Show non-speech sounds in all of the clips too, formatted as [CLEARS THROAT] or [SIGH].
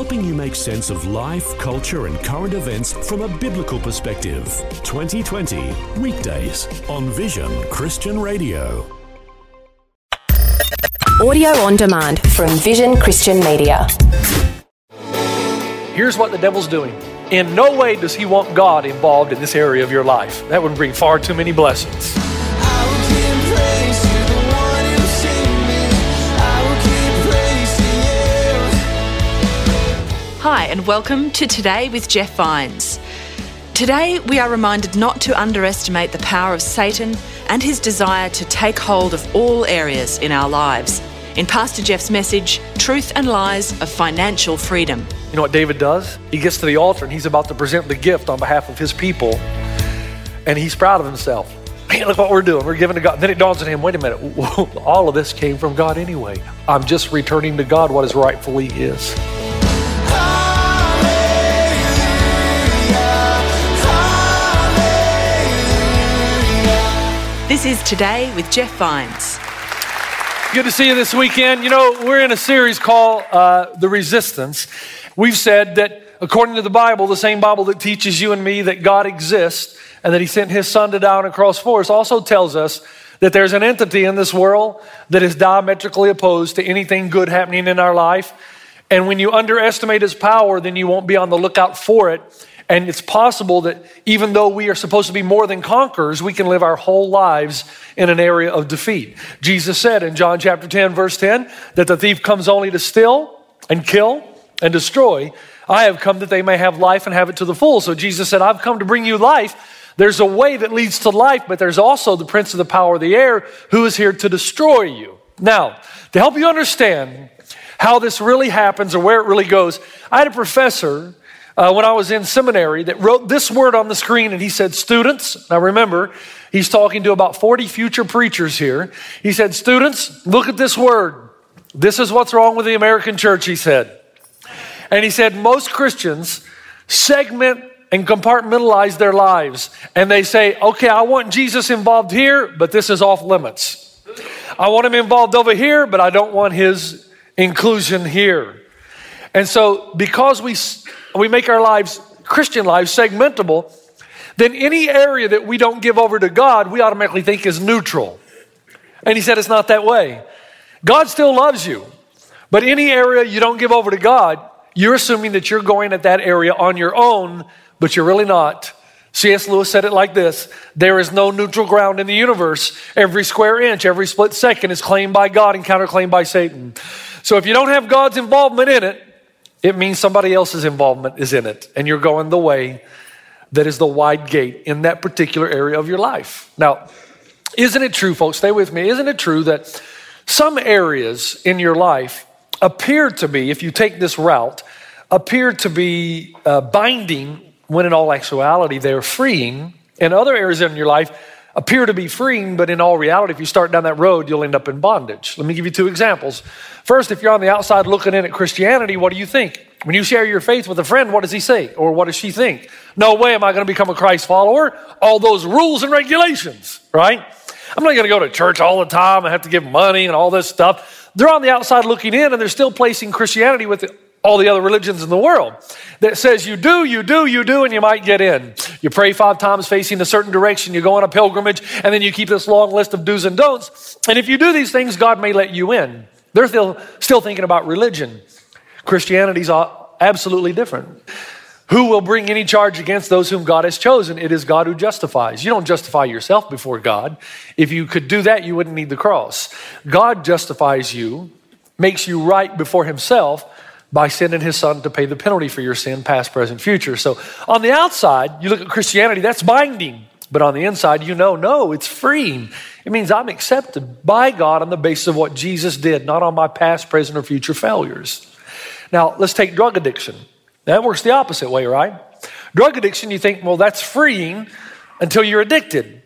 helping you make sense of life, culture, and current events from a biblical perspective. 2020, weekdays on Vision Christian Radio. Audio on demand from Vision Christian Media. Here's what the devil's doing. In no way does he want God involved in this area of your life. That would bring far too many blessings. Hi, and welcome to Today with Jeff Vines. Today, we are reminded not to underestimate the power of Satan and his desire to take hold of all areas in our lives. In Pastor Jeff's message, Truth and Lies of Financial Freedom. You know what David does? He gets to the altar and he's about to present the gift on behalf of his people, and he's proud of himself. Man, look what we're doing. We're giving to God. Then it dawns on him wait a minute, [LAUGHS] all of this came from God anyway. I'm just returning to God what is rightfully His. This is Today with Jeff Vines. Good to see you this weekend. You know, we're in a series called uh, The Resistance. We've said that according to the Bible, the same Bible that teaches you and me that God exists and that He sent His Son to die on a cross for us also tells us that there's an entity in this world that is diametrically opposed to anything good happening in our life. And when you underestimate His power, then you won't be on the lookout for it and it's possible that even though we are supposed to be more than conquerors, we can live our whole lives in an area of defeat. Jesus said in John chapter 10, verse 10, that the thief comes only to steal and kill and destroy. I have come that they may have life and have it to the full. So Jesus said, I've come to bring you life. There's a way that leads to life, but there's also the prince of the power of the air who is here to destroy you. Now, to help you understand how this really happens or where it really goes, I had a professor uh, when I was in seminary that wrote this word on the screen and he said, Students, now remember, he's talking to about 40 future preachers here. He said, Students, look at this word. This is what's wrong with the American church, he said. And he said, Most Christians segment and compartmentalize their lives. And they say, okay, I want Jesus involved here, but this is off limits. I want him involved over here, but I don't want his inclusion here. And so, because we we make our lives, Christian lives, segmentable, then any area that we don't give over to God, we automatically think is neutral. And he said it's not that way. God still loves you, but any area you don't give over to God, you're assuming that you're going at that area on your own, but you're really not. C.S. Lewis said it like this There is no neutral ground in the universe. Every square inch, every split second is claimed by God and counterclaimed by Satan. So if you don't have God's involvement in it, it means somebody else's involvement is in it, and you're going the way that is the wide gate in that particular area of your life. Now, isn't it true, folks? Stay with me. Isn't it true that some areas in your life appear to be, if you take this route, appear to be uh, binding when in all actuality they're freeing, and other areas in your life appear to be freeing, but in all reality, if you start down that road, you'll end up in bondage. Let me give you two examples. First, if you're on the outside looking in at Christianity, what do you think? When you share your faith with a friend, what does he say? Or what does she think? No way am I going to become a Christ follower. All those rules and regulations, right? I'm not going to go to church all the time. I have to give money and all this stuff. They're on the outside looking in and they're still placing Christianity with all the other religions in the world that says you do, you do, you do, and you might get in. You pray five times facing a certain direction, you go on a pilgrimage, and then you keep this long list of do's and don'ts. And if you do these things, God may let you in. They're still, still thinking about religion. Christianity's absolutely different. Who will bring any charge against those whom God has chosen? It is God who justifies. You don't justify yourself before God. If you could do that, you wouldn't need the cross. God justifies you, makes you right before Himself by sending his son to pay the penalty for your sin, past, present, future. So on the outside, you look at Christianity, that's binding. But on the inside, you know, no, it's freeing. It means I'm accepted by God on the basis of what Jesus did, not on my past, present, or future failures. Now, let's take drug addiction. That works the opposite way, right? Drug addiction, you think, well, that's freeing until you're addicted.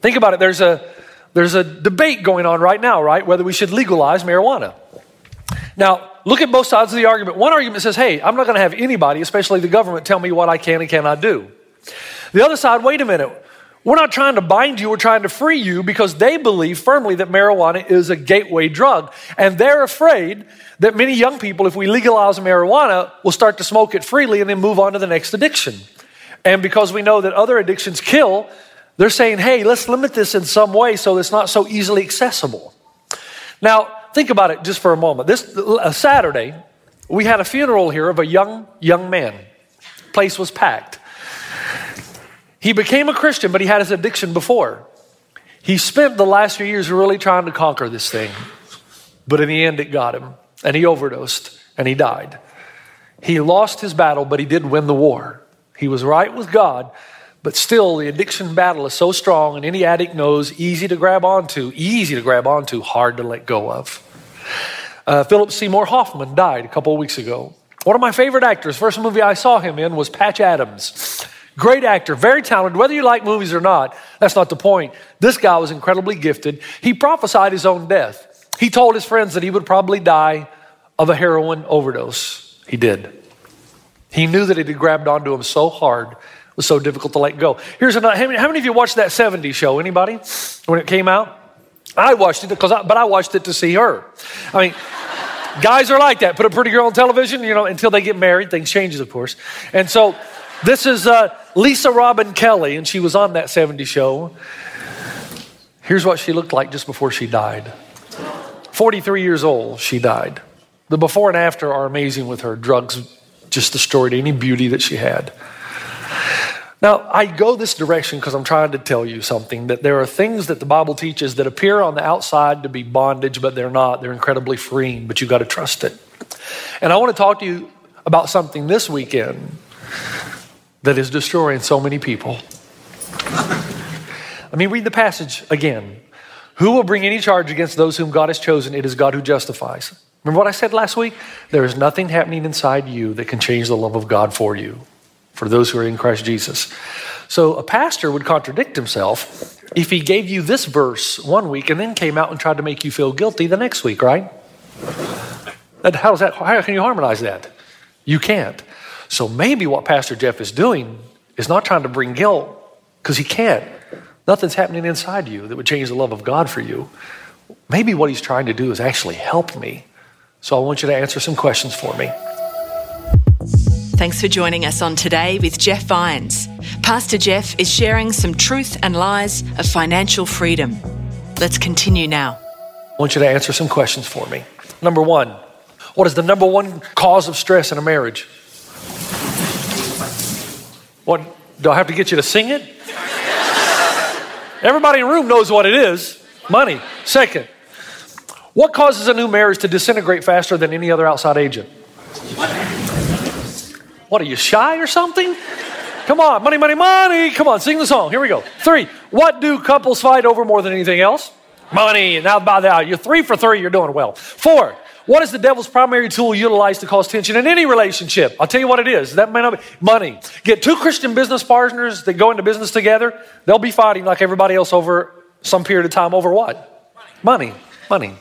Think about it. There's a, there's a debate going on right now, right? Whether we should legalize marijuana. Now, look at both sides of the argument. One argument says, hey, I'm not going to have anybody, especially the government, tell me what I can and cannot do. The other side, wait a minute. We're not trying to bind you, we're trying to free you because they believe firmly that marijuana is a gateway drug. And they're afraid that many young people, if we legalize marijuana, will start to smoke it freely and then move on to the next addiction. And because we know that other addictions kill, they're saying, hey, let's limit this in some way so it's not so easily accessible. Now, think about it just for a moment. This a Saturday, we had a funeral here of a young, young man. Place was packed. He became a Christian, but he had his addiction before. He spent the last few years really trying to conquer this thing, but in the end, it got him, and he overdosed, and he died. He lost his battle, but he did win the war. He was right with God, but still, the addiction battle is so strong, and any addict knows easy to grab onto, easy to grab onto, hard to let go of. Uh, Philip Seymour Hoffman died a couple of weeks ago. One of my favorite actors, first movie I saw him in was Patch Adams. Great actor, very talented. Whether you like movies or not, that's not the point. This guy was incredibly gifted. He prophesied his own death. He told his friends that he would probably die of a heroin overdose. He did. He knew that it had grabbed onto him so hard, it was so difficult to let go. Here's another. How many, how many of you watched that 70s show? Anybody? When it came out? I watched it because, I, but I watched it to see her. I mean, guys are like that. Put a pretty girl on television, you know, until they get married. Things changes, of course. And so this is uh, Lisa Robin Kelly, and she was on that 70 show. Here's what she looked like just before she died 43 years old, she died. The before and after are amazing with her. Drugs just destroyed any beauty that she had. Now, I go this direction because I'm trying to tell you something that there are things that the Bible teaches that appear on the outside to be bondage, but they're not. They're incredibly freeing, but you've got to trust it. And I want to talk to you about something this weekend that is destroying so many people. Let me read the passage again. Who will bring any charge against those whom God has chosen? It is God who justifies. Remember what I said last week? There is nothing happening inside you that can change the love of God for you, for those who are in Christ Jesus. So a pastor would contradict himself if he gave you this verse one week and then came out and tried to make you feel guilty the next week, right? How, does that, how can you harmonize that? You can't. So maybe what Pastor Jeff is doing is not trying to bring guilt because he can't. Nothing's happening inside you that would change the love of God for you. Maybe what he's trying to do is actually help me. So I want you to answer some questions for me. Thanks for joining us on Today with Jeff Vines. Pastor Jeff is sharing some truth and lies of financial freedom. Let's continue now. I want you to answer some questions for me. Number one, what is the number one cause of stress in a marriage? What, do I have to get you to sing it? Everybody in the room knows what it is money. Second, what causes a new marriage to disintegrate faster than any other outside agent? What are you shy or something? Come on, money, money, money. Come on, sing the song. Here we go. Three, what do couples fight over more than anything else? Money. Now, by that, you're three for three, you're doing well. Four, what is the devil's primary tool utilized to cause tension in any relationship? I'll tell you what it is. That may not be money. Get two Christian business partners that go into business together, they'll be fighting like everybody else over some period of time over what? Money. Money.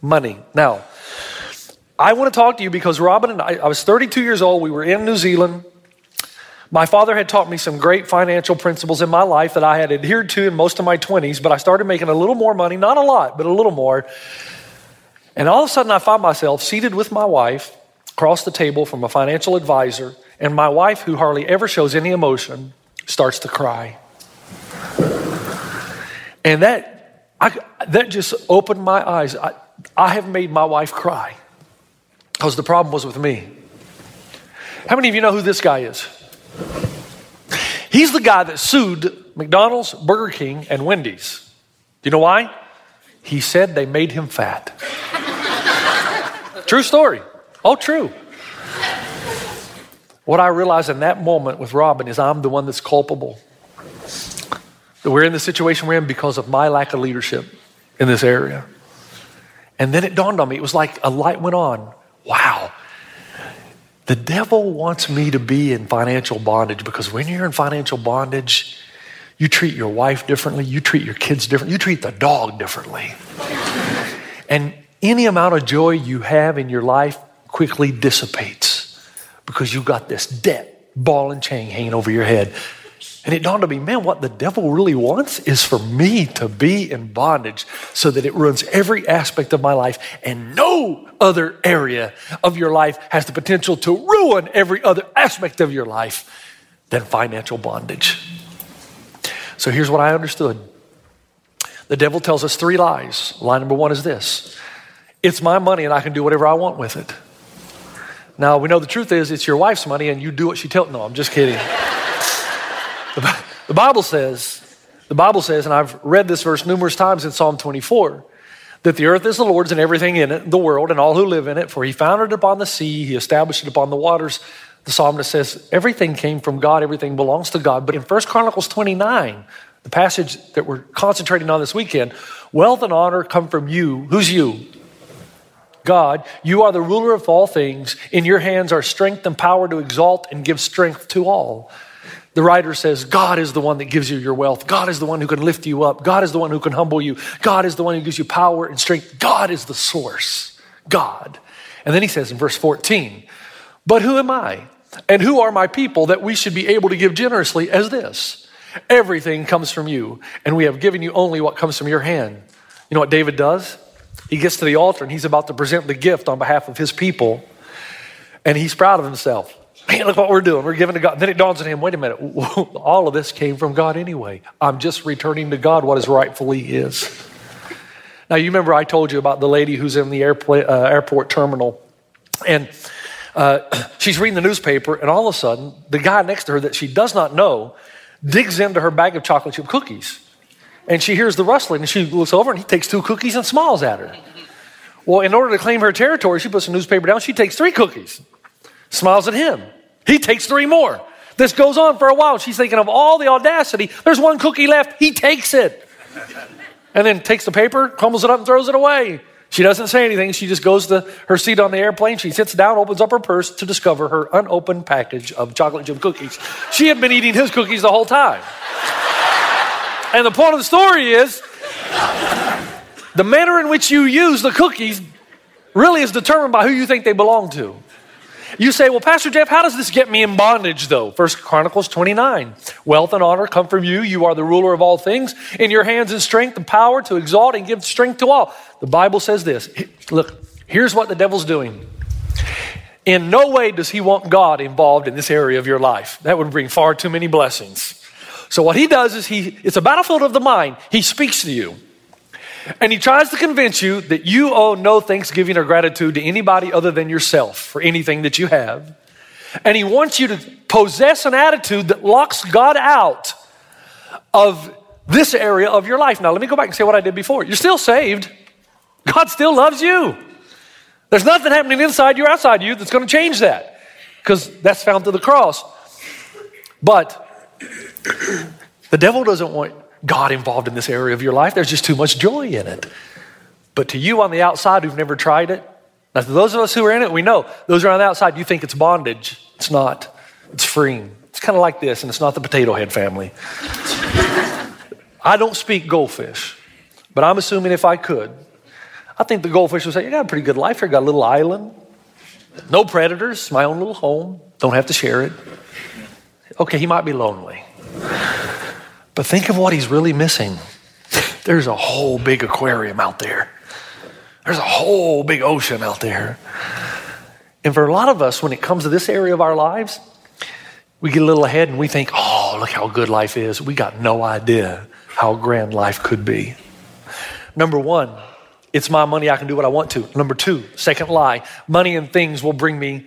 Money. Now, I want to talk to you because Robin and I, I was 32 years old. We were in New Zealand. My father had taught me some great financial principles in my life that I had adhered to in most of my 20s, but I started making a little more money, not a lot, but a little more. And all of a sudden, I find myself seated with my wife across the table from a financial advisor, and my wife, who hardly ever shows any emotion, starts to cry. And that, I, that just opened my eyes. I, I have made my wife cry because the problem was with me. How many of you know who this guy is? He's the guy that sued McDonald's, Burger King, and Wendy's. Do you know why? He said they made him fat. True story. Oh, true. What I realized in that moment with Robin is I'm the one that's culpable. That we're in the situation we're in because of my lack of leadership in this area. And then it dawned on me. It was like a light went on. Wow. The devil wants me to be in financial bondage because when you're in financial bondage, you treat your wife differently, you treat your kids differently, you treat the dog differently. and any amount of joy you have in your life quickly dissipates because you've got this debt ball and chain hanging over your head. And it dawned on me, man, what the devil really wants is for me to be in bondage so that it ruins every aspect of my life. And no other area of your life has the potential to ruin every other aspect of your life than financial bondage. So here's what I understood the devil tells us three lies. Lie number one is this it's my money and I can do whatever I want with it. Now, we know the truth is it's your wife's money and you do what she tells. No, I'm just kidding. [LAUGHS] The, Bible says, the Bible says, and I've read this verse numerous times in Psalm 24, that the earth is the Lord's and everything in it, the world and all who live in it, for he founded it upon the sea, he established it upon the waters. The psalmist says, everything came from God, everything belongs to God. But in 1 Chronicles 29, the passage that we're concentrating on this weekend, wealth and honor come from you. Who's you? God, you are the ruler of all things. In your hands are strength and power to exalt and give strength to all. The writer says, God is the one that gives you your wealth. God is the one who can lift you up. God is the one who can humble you. God is the one who gives you power and strength. God is the source. God. And then he says in verse 14, But who am I? And who are my people that we should be able to give generously as this? Everything comes from you, and we have given you only what comes from your hand. You know what David does? He gets to the altar and he's about to present the gift on behalf of his people, and he's proud of himself. Man, look what we're doing. We're giving to God. Then it dawns on him wait a minute, all of this came from God anyway. I'm just returning to God what is rightfully His. Now, you remember I told you about the lady who's in the airport, uh, airport terminal, and uh, [CLEARS THROAT] she's reading the newspaper, and all of a sudden, the guy next to her that she does not know digs into her bag of chocolate chip cookies. And she hears the rustling, and she looks over, and he takes two cookies and smiles at her. Well, in order to claim her territory, she puts the newspaper down. She takes three cookies, smiles at him. He takes three more. This goes on for a while. She's thinking of all the audacity. There's one cookie left. He takes it. And then takes the paper, crumbles it up, and throws it away. She doesn't say anything. She just goes to her seat on the airplane. She sits down, opens up her purse to discover her unopened package of chocolate chip cookies. She had been eating his cookies the whole time. And the point of the story is the manner in which you use the cookies really is determined by who you think they belong to. You say, well, Pastor Jeff, how does this get me in bondage, though? First Chronicles 29. Wealth and honor come from you. You are the ruler of all things. In your hands is strength and power to exalt and give strength to all. The Bible says this. Look, here's what the devil's doing. In no way does he want God involved in this area of your life. That would bring far too many blessings. So what he does is he, it's a battlefield of the mind. He speaks to you. And he tries to convince you that you owe no thanksgiving or gratitude to anybody other than yourself for anything that you have. And he wants you to possess an attitude that locks God out of this area of your life. Now, let me go back and say what I did before. You're still saved, God still loves you. There's nothing happening inside you or outside you that's going to change that because that's found through the cross. But the devil doesn't want God involved in this area of your life. There's just too much joy in it. But to you on the outside who've never tried it, now to those of us who are in it, we know those are on the outside, you think it's bondage. It's not, it's freeing. It's kind of like this, and it's not the potato head family. [LAUGHS] I don't speak goldfish, but I'm assuming if I could, I think the goldfish would say, You got a pretty good life here, got a little island, no predators, my own little home, don't have to share it. Okay, he might be lonely. But think of what he's really missing. There's a whole big aquarium out there. There's a whole big ocean out there. And for a lot of us, when it comes to this area of our lives, we get a little ahead and we think, oh, look how good life is. We got no idea how grand life could be. Number one, it's my money, I can do what I want to. Number two, second lie, money and things will bring me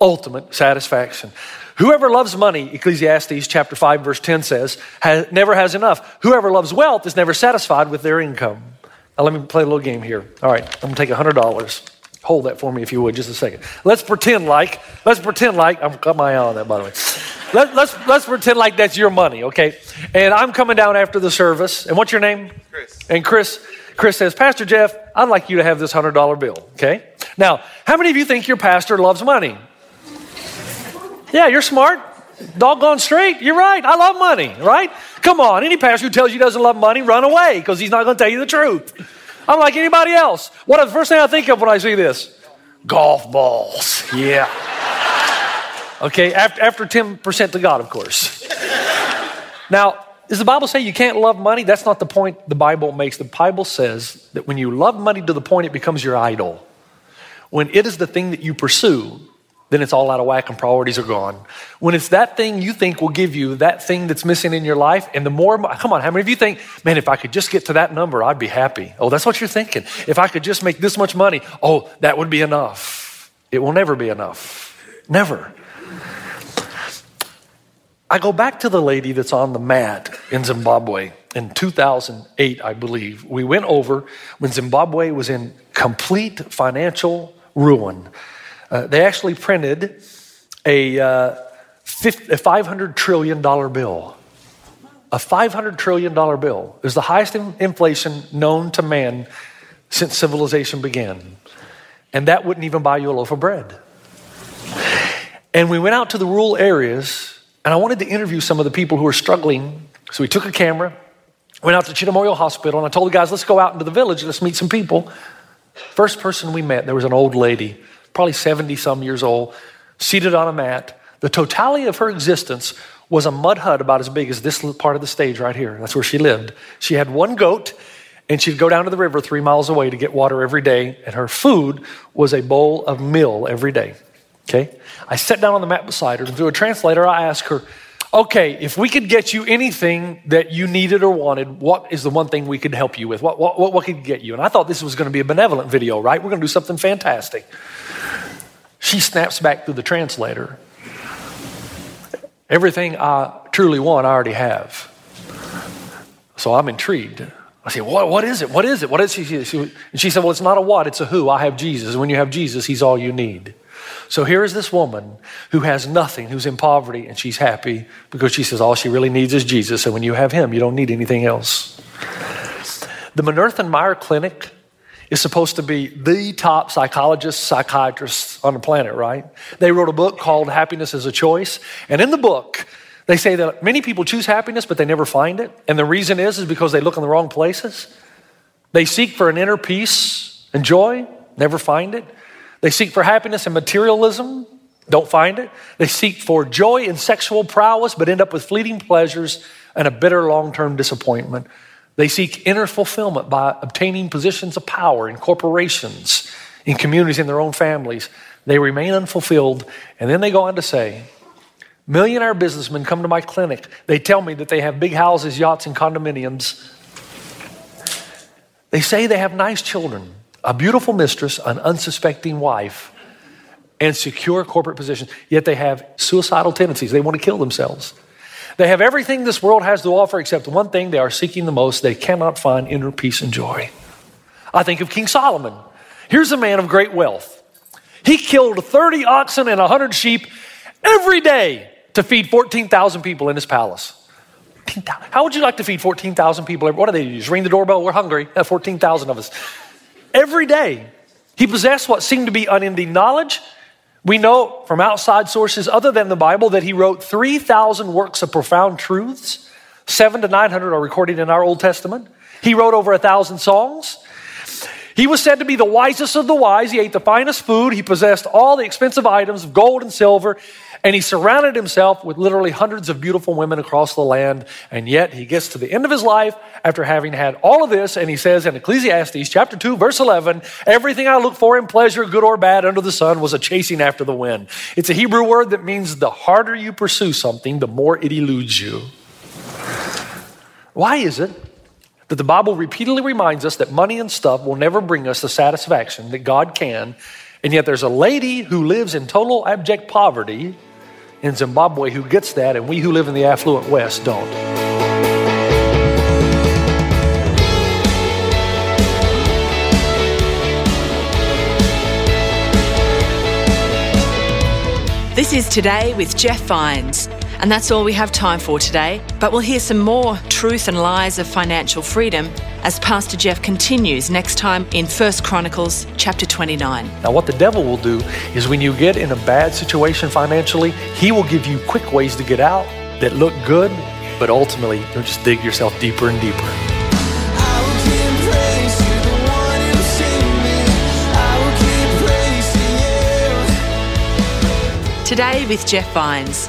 ultimate satisfaction. Whoever loves money, Ecclesiastes chapter 5 verse 10 says, has, never has enough. Whoever loves wealth is never satisfied with their income. Now let me play a little game here. All right, I'm gonna take $100. Hold that for me if you would, just a second. Let's pretend like, let's pretend like, I've got my eye on that by the way. Let, let's, let's pretend like that's your money, okay? And I'm coming down after the service. And what's your name? Chris. And Chris, Chris says, Pastor Jeff, I'd like you to have this $100 bill, okay? Now, how many of you think your pastor loves money? Yeah, you're smart. Doggone straight. You're right. I love money, right? Come on. Any pastor who tells you he doesn't love money, run away because he's not going to tell you the truth. I'm like anybody else. What the first thing I think of when I see this? Golf balls. Yeah. Okay, after, after 10% to God, of course. Now, does the Bible say you can't love money? That's not the point the Bible makes. The Bible says that when you love money to the point it becomes your idol, when it is the thing that you pursue, then it's all out of whack and priorities are gone. When it's that thing you think will give you that thing that's missing in your life, and the more, come on, how many of you think, man, if I could just get to that number, I'd be happy? Oh, that's what you're thinking. If I could just make this much money, oh, that would be enough. It will never be enough. Never. I go back to the lady that's on the mat in Zimbabwe in 2008, I believe. We went over when Zimbabwe was in complete financial ruin. Uh, they actually printed a, uh, a $500 trillion bill. A $500 trillion bill. Was the highest in- inflation known to man since civilization began. And that wouldn't even buy you a loaf of bread. And we went out to the rural areas and I wanted to interview some of the people who were struggling. So we took a camera, went out to Cheetah Hospital, and I told the guys, let's go out into the village, let's meet some people. First person we met, there was an old lady, probably 70 some years old, seated on a mat. The totality of her existence was a mud hut about as big as this part of the stage right here. That's where she lived. She had one goat, and she'd go down to the river three miles away to get water every day, and her food was a bowl of meal every day. Okay? I sat down on the mat beside her, and through a translator, I asked her, Okay, if we could get you anything that you needed or wanted, what is the one thing we could help you with? What, what, what, what could get you? And I thought this was going to be a benevolent video, right? We're going to do something fantastic. She snaps back through the translator. Everything I truly want, I already have. So I'm intrigued. I say, what, what is it? What is it? What is it? She, and she said, Well, it's not a what, it's a who. I have Jesus. And when you have Jesus, He's all you need. So here is this woman who has nothing, who's in poverty, and she's happy because she says all she really needs is Jesus. And when you have him, you don't need anything else. The Minirth Meier Clinic is supposed to be the top psychologist, psychiatrist on the planet, right? They wrote a book called Happiness is a Choice. And in the book, they say that many people choose happiness, but they never find it. And the reason is, is because they look in the wrong places. They seek for an inner peace and joy, never find it. They seek for happiness in materialism, don't find it. They seek for joy in sexual prowess, but end up with fleeting pleasures and a bitter long term disappointment. They seek inner fulfillment by obtaining positions of power in corporations, in communities, in their own families. They remain unfulfilled, and then they go on to say, Millionaire businessmen come to my clinic. They tell me that they have big houses, yachts, and condominiums. They say they have nice children a beautiful mistress, an unsuspecting wife, and secure corporate positions, yet they have suicidal tendencies. They want to kill themselves. They have everything this world has to offer except one thing they are seeking the most. They cannot find inner peace and joy. I think of King Solomon. Here's a man of great wealth. He killed 30 oxen and 100 sheep every day to feed 14,000 people in his palace. How would you like to feed 14,000 people? What do they do? Just ring the doorbell, we're hungry. 14,000 of us every day. He possessed what seemed to be unending knowledge. We know from outside sources other than the Bible that he wrote 3,000 works of profound truths. Seven to 900 are recorded in our Old Testament. He wrote over a thousand songs. He was said to be the wisest of the wise. He ate the finest food. He possessed all the expensive items of gold and silver. And he surrounded himself with literally hundreds of beautiful women across the land. And yet he gets to the end of his life after having had all of this. And he says in Ecclesiastes chapter 2, verse 11, everything I look for in pleasure, good or bad, under the sun was a chasing after the wind. It's a Hebrew word that means the harder you pursue something, the more it eludes you. Why is it that the Bible repeatedly reminds us that money and stuff will never bring us the satisfaction that God can. And yet there's a lady who lives in total abject poverty in Zimbabwe who gets that, and we who live in the affluent West don't. This is Today with Jeff Vines. And that's all we have time for today. But we'll hear some more truth and lies of financial freedom as Pastor Jeff continues next time in 1 Chronicles chapter 29. Now, what the devil will do is when you get in a bad situation financially, he will give you quick ways to get out that look good, but ultimately you'll just dig yourself deeper and deeper. Today with Jeff Vines.